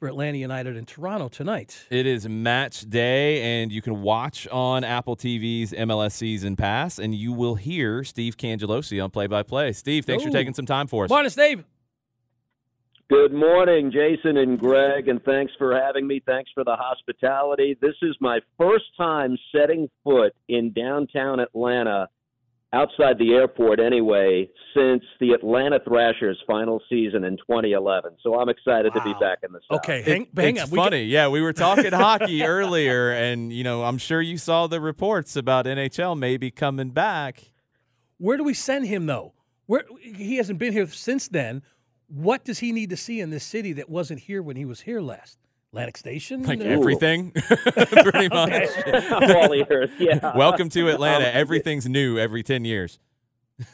For Atlanta United and Toronto tonight. It is match day, and you can watch on Apple TV's MLS Season Pass, and you will hear Steve Cangelosi on play by play. Steve, thanks Ooh. for taking some time for us. Morning, Steve. Good morning, Jason and Greg, and thanks for having me. Thanks for the hospitality. This is my first time setting foot in downtown Atlanta, outside the airport anyway, since the Atlanta Thrashers' final season in 2011. So I'm excited to be back in the South. Okay, It- hang, hang it's on. We funny. yeah, we were talking hockey earlier, and, you know, I'm sure you saw the reports about NHL maybe coming back. where do we send him though? Where he hasn't been here since then. What does he need to see in this city that wasn't here when he was here last? Atlantic Station. Like Uh, everything, pretty much. I'm all ears. Yeah. Welcome to Atlanta. Everything's new every 10 years.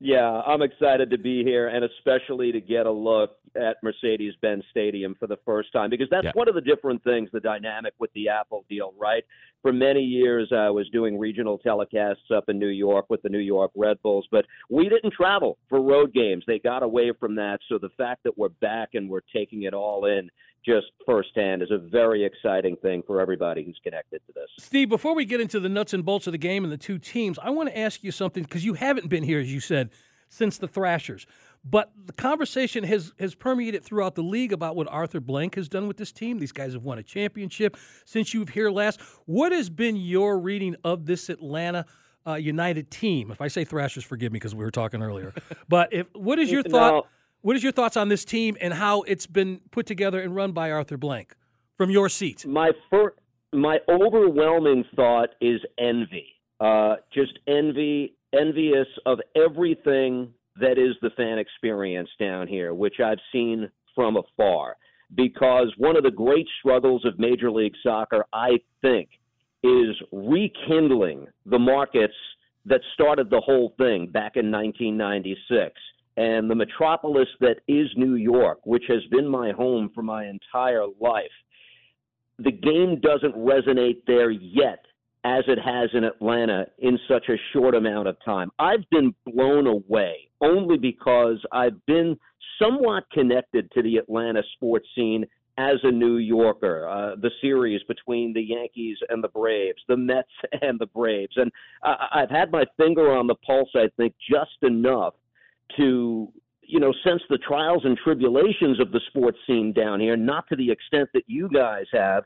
Yeah, I'm excited to be here and especially to get a look at Mercedes Benz Stadium for the first time because that's Yeah. one of the different things, the dynamic with the Apple deal, right? For many years, I was doing regional telecasts up in New York with the New York Red Bulls, but we didn't travel for road games. They got away from that. So the fact that we're back and we're taking it all in just firsthand is a very exciting thing for everybody who's connected to this. Steve, before we get into the nuts and bolts of the game and the two teams, I want to ask you something because you haven't been here, as you said, since the Thrashers. But the conversation has has permeated throughout the league about what Arthur Blank has done with this team. These guys have won a championship since you've here last. What has been your reading of this Atlanta uh, United team? If I say Thrashers, forgive me because we were talking earlier. but if what is your thought? No. What is your thoughts on this team and how it's been put together and run by Arthur Blank from your seat? my fir- my overwhelming thought is envy. Uh, just envy, envious of everything that is the fan experience down here, which I've seen from afar. Because one of the great struggles of Major League Soccer, I think, is rekindling the markets that started the whole thing back in 1996. And the metropolis that is New York, which has been my home for my entire life, the game doesn't resonate there yet as it has in Atlanta in such a short amount of time. I've been blown away only because I've been somewhat connected to the Atlanta sports scene as a New Yorker. Uh, the series between the Yankees and the Braves, the Mets and the Braves. And I I've had my finger on the pulse, I think, just enough to you know sense the trials and tribulations of the sports scene down here not to the extent that you guys have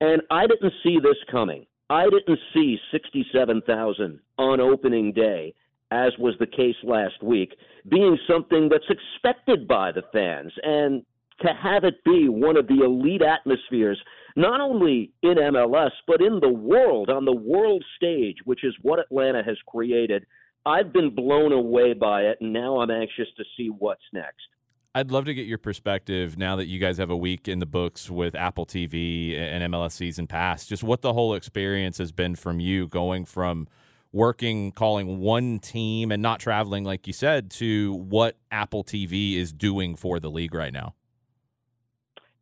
and i didn't see this coming i didn't see 67,000 on opening day as was the case last week being something that's expected by the fans and to have it be one of the elite atmospheres not only in MLS but in the world on the world stage which is what Atlanta has created I've been blown away by it, and now I'm anxious to see what's next. I'd love to get your perspective now that you guys have a week in the books with Apple TV and MLS Season Pass. Just what the whole experience has been from you going from working, calling one team and not traveling, like you said, to what Apple TV is doing for the league right now.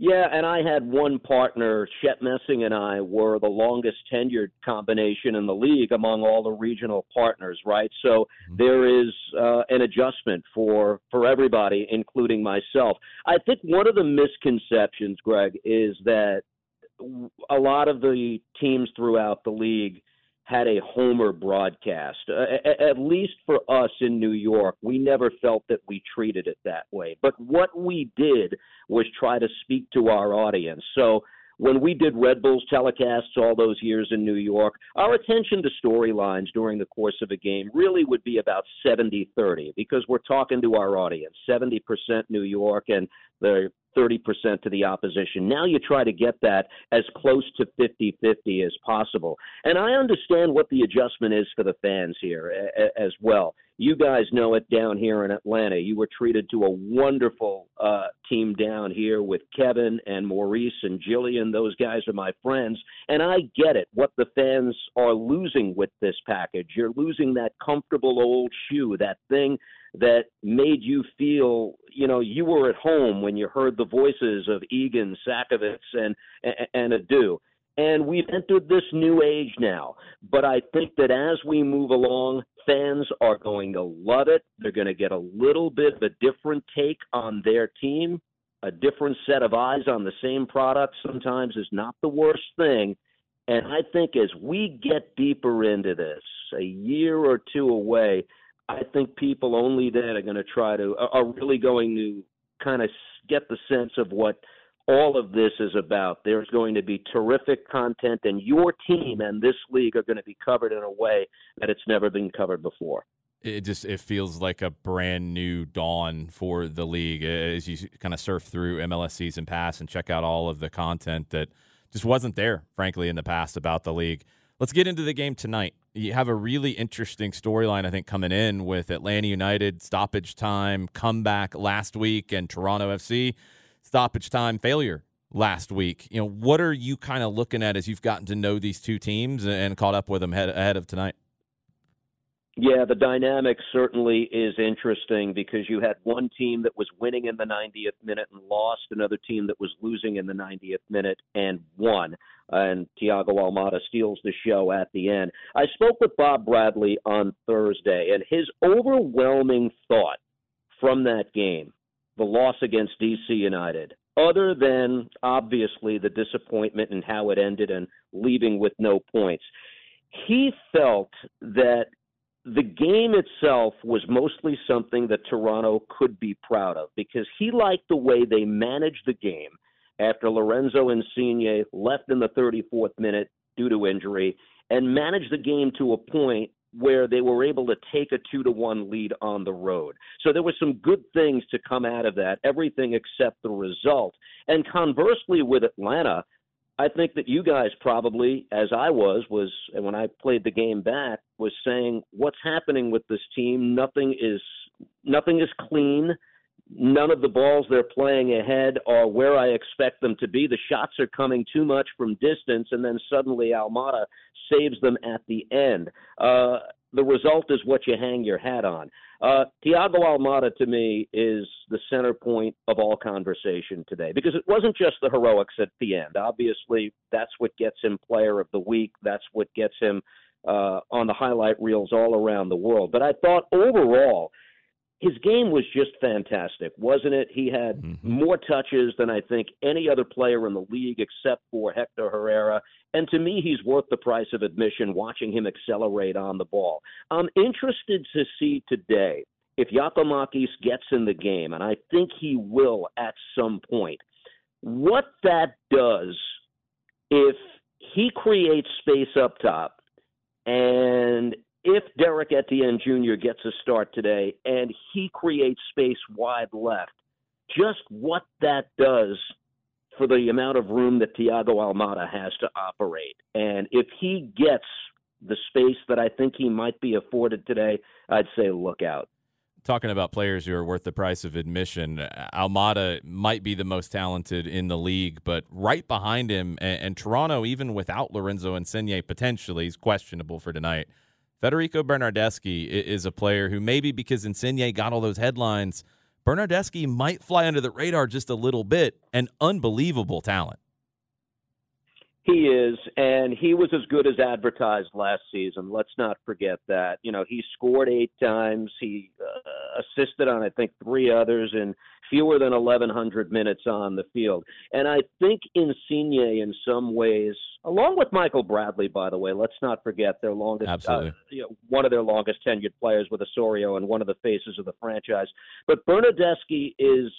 Yeah, and I had one partner, Shep Messing and I were the longest tenured combination in the league among all the regional partners, right? So there is uh, an adjustment for for everybody, including myself. I think one of the misconceptions, Greg, is that a lot of the teams throughout the league had a homer broadcast. Uh, at least for us in New York, we never felt that we treated it that way. But what we did was try to speak to our audience. So when we did Red Bulls telecasts all those years in New York, our attention to storylines during the course of a game really would be about 70 30 because we're talking to our audience 70% New York and the 30% to the opposition. Now you try to get that as close to 50 50 as possible. And I understand what the adjustment is for the fans here as well. You guys know it down here in Atlanta. You were treated to a wonderful uh, team down here with Kevin and Maurice and Jillian. Those guys are my friends. And I get it, what the fans are losing with this package. You're losing that comfortable old shoe, that thing that made you feel, you know, you were at home when you heard the voices of Egan, Sakovits, and and Edu. And we've entered this new age now. But I think that as we move along, fans are going to love it. They're going to get a little bit of a different take on their team. A different set of eyes on the same product sometimes is not the worst thing. And I think as we get deeper into this, a year or two away, I think people only then are going to try to are really going to kind of get the sense of what all of this is about. There's going to be terrific content, and your team and this league are going to be covered in a way that it's never been covered before. It just it feels like a brand new dawn for the league as you kind of surf through MLS season pass and check out all of the content that just wasn't there, frankly, in the past about the league. Let's get into the game tonight you have a really interesting storyline, I think, coming in with Atlanta United stoppage time comeback last week and Toronto FC stoppage time failure last week. You know, what are you kind of looking at as you've gotten to know these two teams and caught up with them ahead of tonight? Yeah, the dynamic certainly is interesting because you had one team that was winning in the 90th minute and lost, another team that was losing in the 90th minute and won. And Thiago Almada steals the show at the end. I spoke with Bob Bradley on Thursday, and his overwhelming thought from that game, the loss against DC United, other than obviously the disappointment and how it ended and leaving with no points, he felt that the game itself was mostly something that Toronto could be proud of because he liked the way they managed the game after Lorenzo Insigne left in the 34th minute due to injury and managed the game to a point where they were able to take a two to one lead on the road. So there were some good things to come out of that, everything except the result. And conversely with Atlanta, I think that you guys probably, as I was, was and when I played the game back, was saying what's happening with this team. Nothing is nothing is clean. None of the balls they're playing ahead are where I expect them to be. The shots are coming too much from distance, and then suddenly Almada saves them at the end. Uh, the result is what you hang your hat on. Uh, Thiago Almada to me is the center point of all conversation today because it wasn't just the heroics at the end. Obviously, that's what gets him Player of the Week. That's what gets him uh, on the highlight reels all around the world. But I thought overall his game was just fantastic, wasn't it? He had mm-hmm. more touches than I think any other player in the league except for Hector Herrera. And to me, he's worth the price of admission watching him accelerate on the ball. I'm interested to see today if Giakoumakis gets in the game, and I think he will at some point, what that does if he creates space up top and if Derek Etienne Jr. gets a start today and he creates space wide left, just what that does for the amount of room that Thiago Almada has to operate. And if he gets the space that I think he might be afforded today, I'd say look out. Talking about players who are worth the price of admission, Almada might be the most talented in the league, but right behind him, and, and Toronto, even without Lorenzo Insigne potentially, is questionable for tonight. Federico Bernardeschi is a player who maybe because Insigne got all those headlines, Bernardeschi might fly under the radar just a little bit. An unbelievable talent. He is, and he was as good as advertised last season. Let's not forget that. You know, he scored eight times. He uh, assisted on, I think, three others in fewer than 1,100 minutes on the field. And I think Insigne, in some ways, along with Michael Bradley, by the way, let's not forget their longest, uh, Absolutely. Uh, you know, one of their longest tenured players with Osorio and one of the faces of the franchise. But Bernardeschi is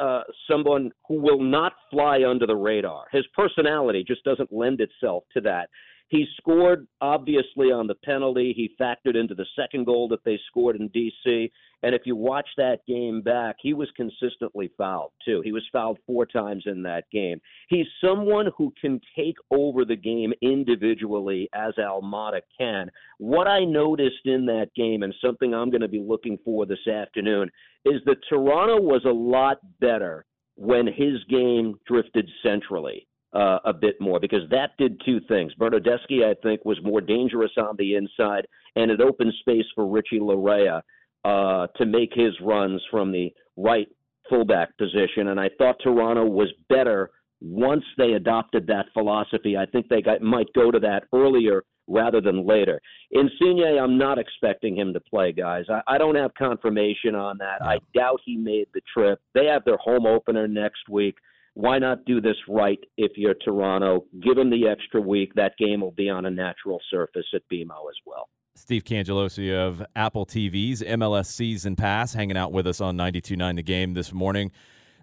uh, someone who will not fly under the radar. His personality just doesn't lend itself to that. He scored obviously on the penalty. He factored into the second goal that they scored in DC. And if you watch that game back, he was consistently fouled too. He was fouled four times in that game. He's someone who can take over the game individually as Almada can. What I noticed in that game and something I'm going to be looking for this afternoon is that Toronto was a lot better when his game drifted centrally uh, a bit more because that did two things. Bernardeschi, I think, was more dangerous on the inside, and it opened space for Richie Laryea uh, to make his runs from the right fullback position. And I thought Toronto was better once they adopted that philosophy. I think they got, might go to that earlier rather than later. Insigne, I'm not expecting him to play, guys. I, I don't have confirmation on that. I doubt he made the trip. They have their home opener next week why not do this right if you're Toronto? Give them the extra week. That game will be on a natural surface at BMO as well. Steve Cangelosi of Apple TV's MLS Season Pass hanging out with us on 92.9 The Game this morning.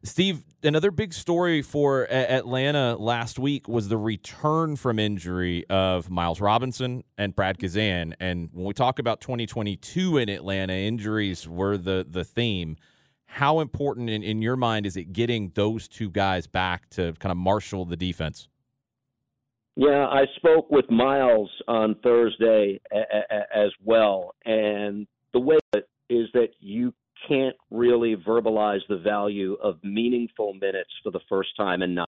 Steve, another big story for Atlanta last week was the return from injury of Miles Robinson and Brad Guzan. And when we talk about 2022 in Atlanta, injuries were the the theme. How important in, in your mind is it getting those two guys back to kind of marshal the defense? Yeah, I spoke with Miles on Thursday a- a- as well, and the way is that you can't really verbalize the value of meaningful minutes for the first time in knots.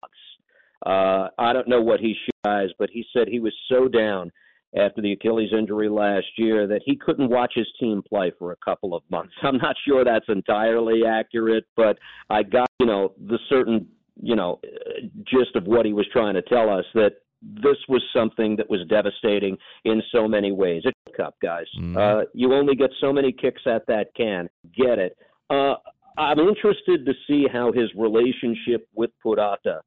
Uh, I don't know what he guys, but he said he was so down after the Achilles injury last year that he couldn't watch his team play for a couple of months. I'm not sure that's entirely accurate, but I got, you know, the certain, you know, gist of what he was trying to tell us that this was something that was devastating in so many ways. It's a cup, guys. Mm-hmm. Uh, you only get so many kicks at that can. Get it. Uh, I'm interested to see how his relationship with Purata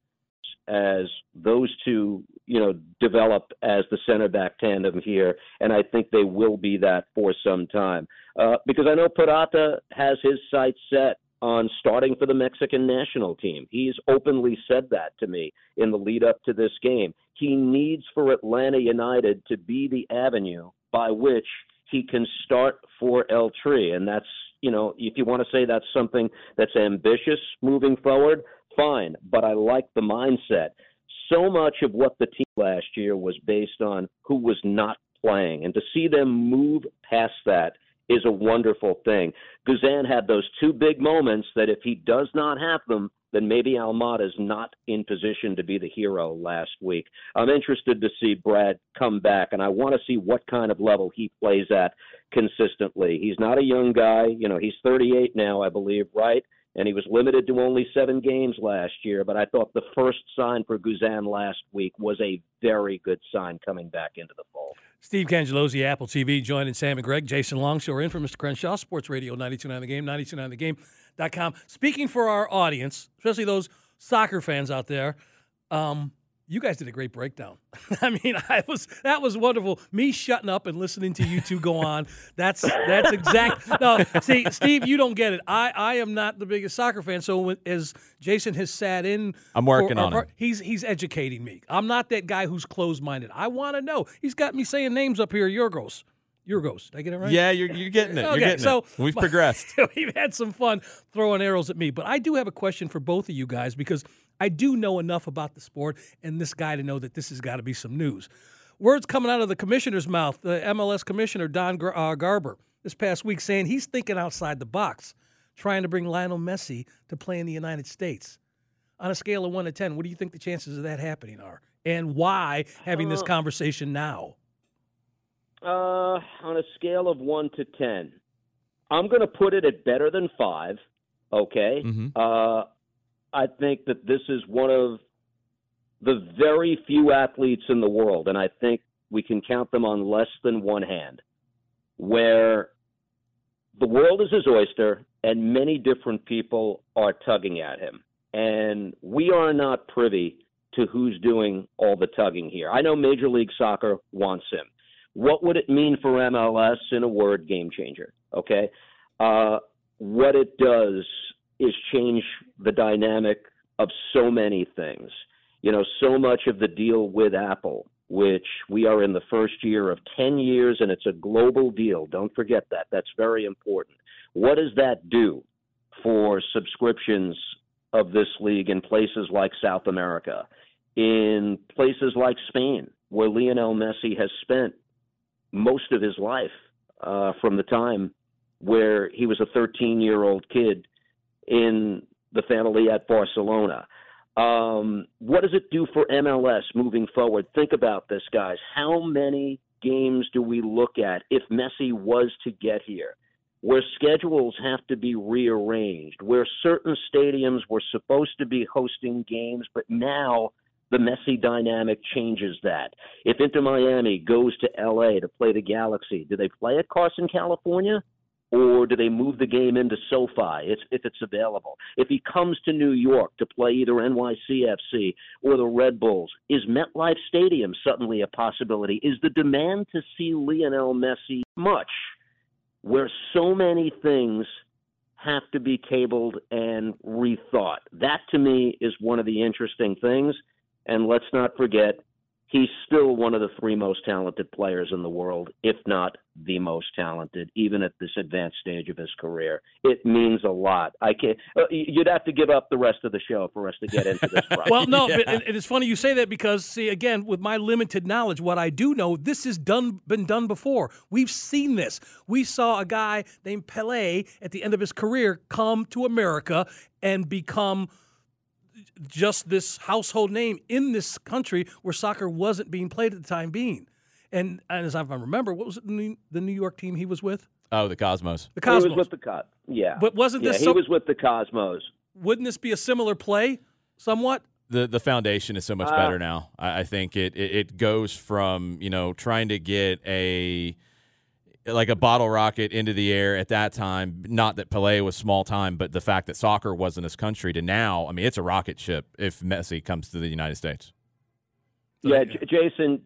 as those two, you know, develop as the center back tandem here, and I think they will be that for some time. Uh, because I know Purata has his sights set on starting for the Mexican national team. He's openly said that to me in the lead up to this game. He needs for Atlanta United to be the avenue by which he can start for El Tri, and that's you know, if you want to say that's something that's ambitious moving forward, fine, but I like the mindset. So much of what the team last year was based on who was not playing, and to see them move past that is a wonderful thing. Guzan had those two big moments that if he does not have them, then maybe Almada is not in position to be the hero last week. I'm interested to see Brad come back, and I want to see what kind of level he plays at consistently. He's not a young guy. You know, he's 38 now, I believe, right? And he was limited to only seven games last year. But I thought the first sign for Guzan last week was a very good sign coming back into the fold. Steve Cangelosi, Apple TV, joining Sam and Greg. Jason Longshore in for Mr. Crenshaw, Sports Radio 929 The Game, 929thegame.com. Speaking for our audience, especially those soccer fans out there, um, you guys did a great breakdown. I mean, I was that was wonderful. Me shutting up and listening to you two go on. That's that's exact. No, see, Steve, you don't get it. I I am not the biggest soccer fan. So as Jason has sat in, I'm working on it. He's he's educating me. I'm not that guy who's closed minded. I want to know. He's got me saying names up here. Yorgos. Yorgos. Did I get it right? Yeah, you're, you're getting it. okay, you're getting so, it. We've progressed. we've had some fun throwing arrows at me, but I do have a question for both of you guys because I do know enough about the sport and this guy to know that this has got to be some news. Words coming out of the commissioner's mouth, the MLS commissioner, Don uh, Garber, this past week saying he's thinking outside the box, trying to bring Lionel Messi to play in the United States. On a scale of 1 to 10, what do you think the chances of that happening are? And why having this uh, conversation now? Uh, on a scale of 1 to 10, I'm going to put it at better than 5, okay? Mm-hmm. Uh, I think that this is one of the very few athletes in the world, and I think we can count them on less than one hand, where the world is his oyster and many different people are tugging at him. And we are not privy to who's doing all the tugging here. I know Major League Soccer wants him. What would it mean for MLS? In a word, game changer. Okay. Uh, what it does is change the dynamic of so many things. You know, so much of the deal with Apple, which we are in the first year of 10 years and it's a global deal. Don't forget that. That's very important. What does that do for subscriptions of this league in places like South America, in places like Spain, where Lionel Messi has spent most of his life uh, from the time where he was a 13 year old kid in the family at Barcelona. Um, what does it do for MLS moving forward? Think about this, guys. How many games do we look at if Messi was to get here? Where schedules have to be rearranged, where certain stadiums were supposed to be hosting games, but now the Messi dynamic changes that. If Inter Miami goes to LA to play the Galaxy, do they play at Carson, California? Or do they move the game into SoFi if, it's available? If he comes to New York to play either NYCFC or the Red Bulls, is MetLife Stadium suddenly a possibility? Is the demand to see Lionel Messi much where so many things have to be tabled and rethought? That to me is one of the interesting things. And let's not forget, he's still one of the three most talented players in the world, if not the most talented, even at this advanced stage of his career. It means a lot. I can't. Uh, you'd have to give up the rest of the show for us to get into this. well, no, yeah. but it is funny you say that because, see, again, with my limited knowledge, what I do know, this has done been done before. We've seen this. We saw a guy named Pele at the end of his career come to America and become just this household name in this country where soccer wasn't being played at the time being. And, and as I remember, what was it, the New York team he was with? Oh, the Cosmos. The Cosmos. He was with the Cosmos. Yeah. But wasn't yeah, this? he was with the Cosmos. Wouldn't this be a similar play, somewhat? The the foundation is so much uh, better now. I, I think it, it it goes from you know trying to get a like a bottle rocket into the air at that time. Not that Pele was small time, but the fact that soccer wasn't his country to now, I mean, it's a rocket ship if Messi comes to the United States. Yeah, J- Jason.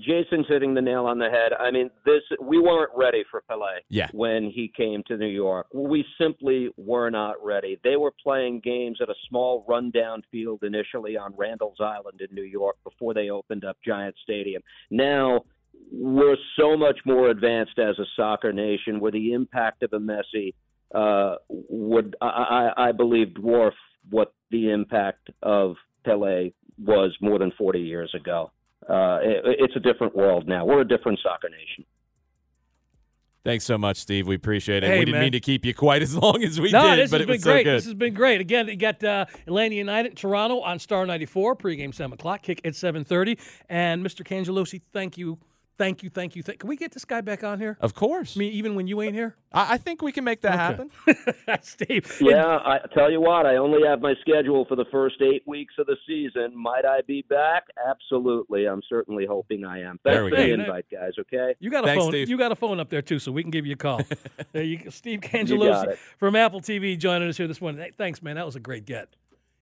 Jason's hitting the nail on the head. I mean, this we weren't ready for Pele. Yeah. When he came to New York, we simply were not ready. They were playing games at a small rundown field initially on Randall's Island in New York before they opened up Giant Stadium. Now we're so much more advanced as a soccer nation, where the impact of a Messi uh, would, I, I believe, dwarf what the impact of Pele was more than 40 years ago. Uh, it, it's a different world now. We're a different soccer nation. Thanks so much, Steve. We appreciate it. Hey, we didn't man. mean to keep you quite as long as we no, did, this but has it been was great. so good. This has been great. Again, you got uh, Atlanta United, Toronto on Star 94, pregame 7 o'clock, kick at 7.30. And Mr. Cangelosi, thank you Thank you, thank you. Th- can we get this guy back on here? Of course. I mean, even when you ain't here? I, I think we can make that okay. happen. Steve. Yeah, I tell you what, I only have my schedule for the first eight weeks of the season. Might I be back? Absolutely. I'm certainly hoping I am. Thanks for the invite, guys, okay? You got a Thanks, phone. Steve. You got a phone up there too, so we can give you a call. there you Steve Cangelosi from Apple TV joining us here this morning. Hey, thanks, man. That was a great get.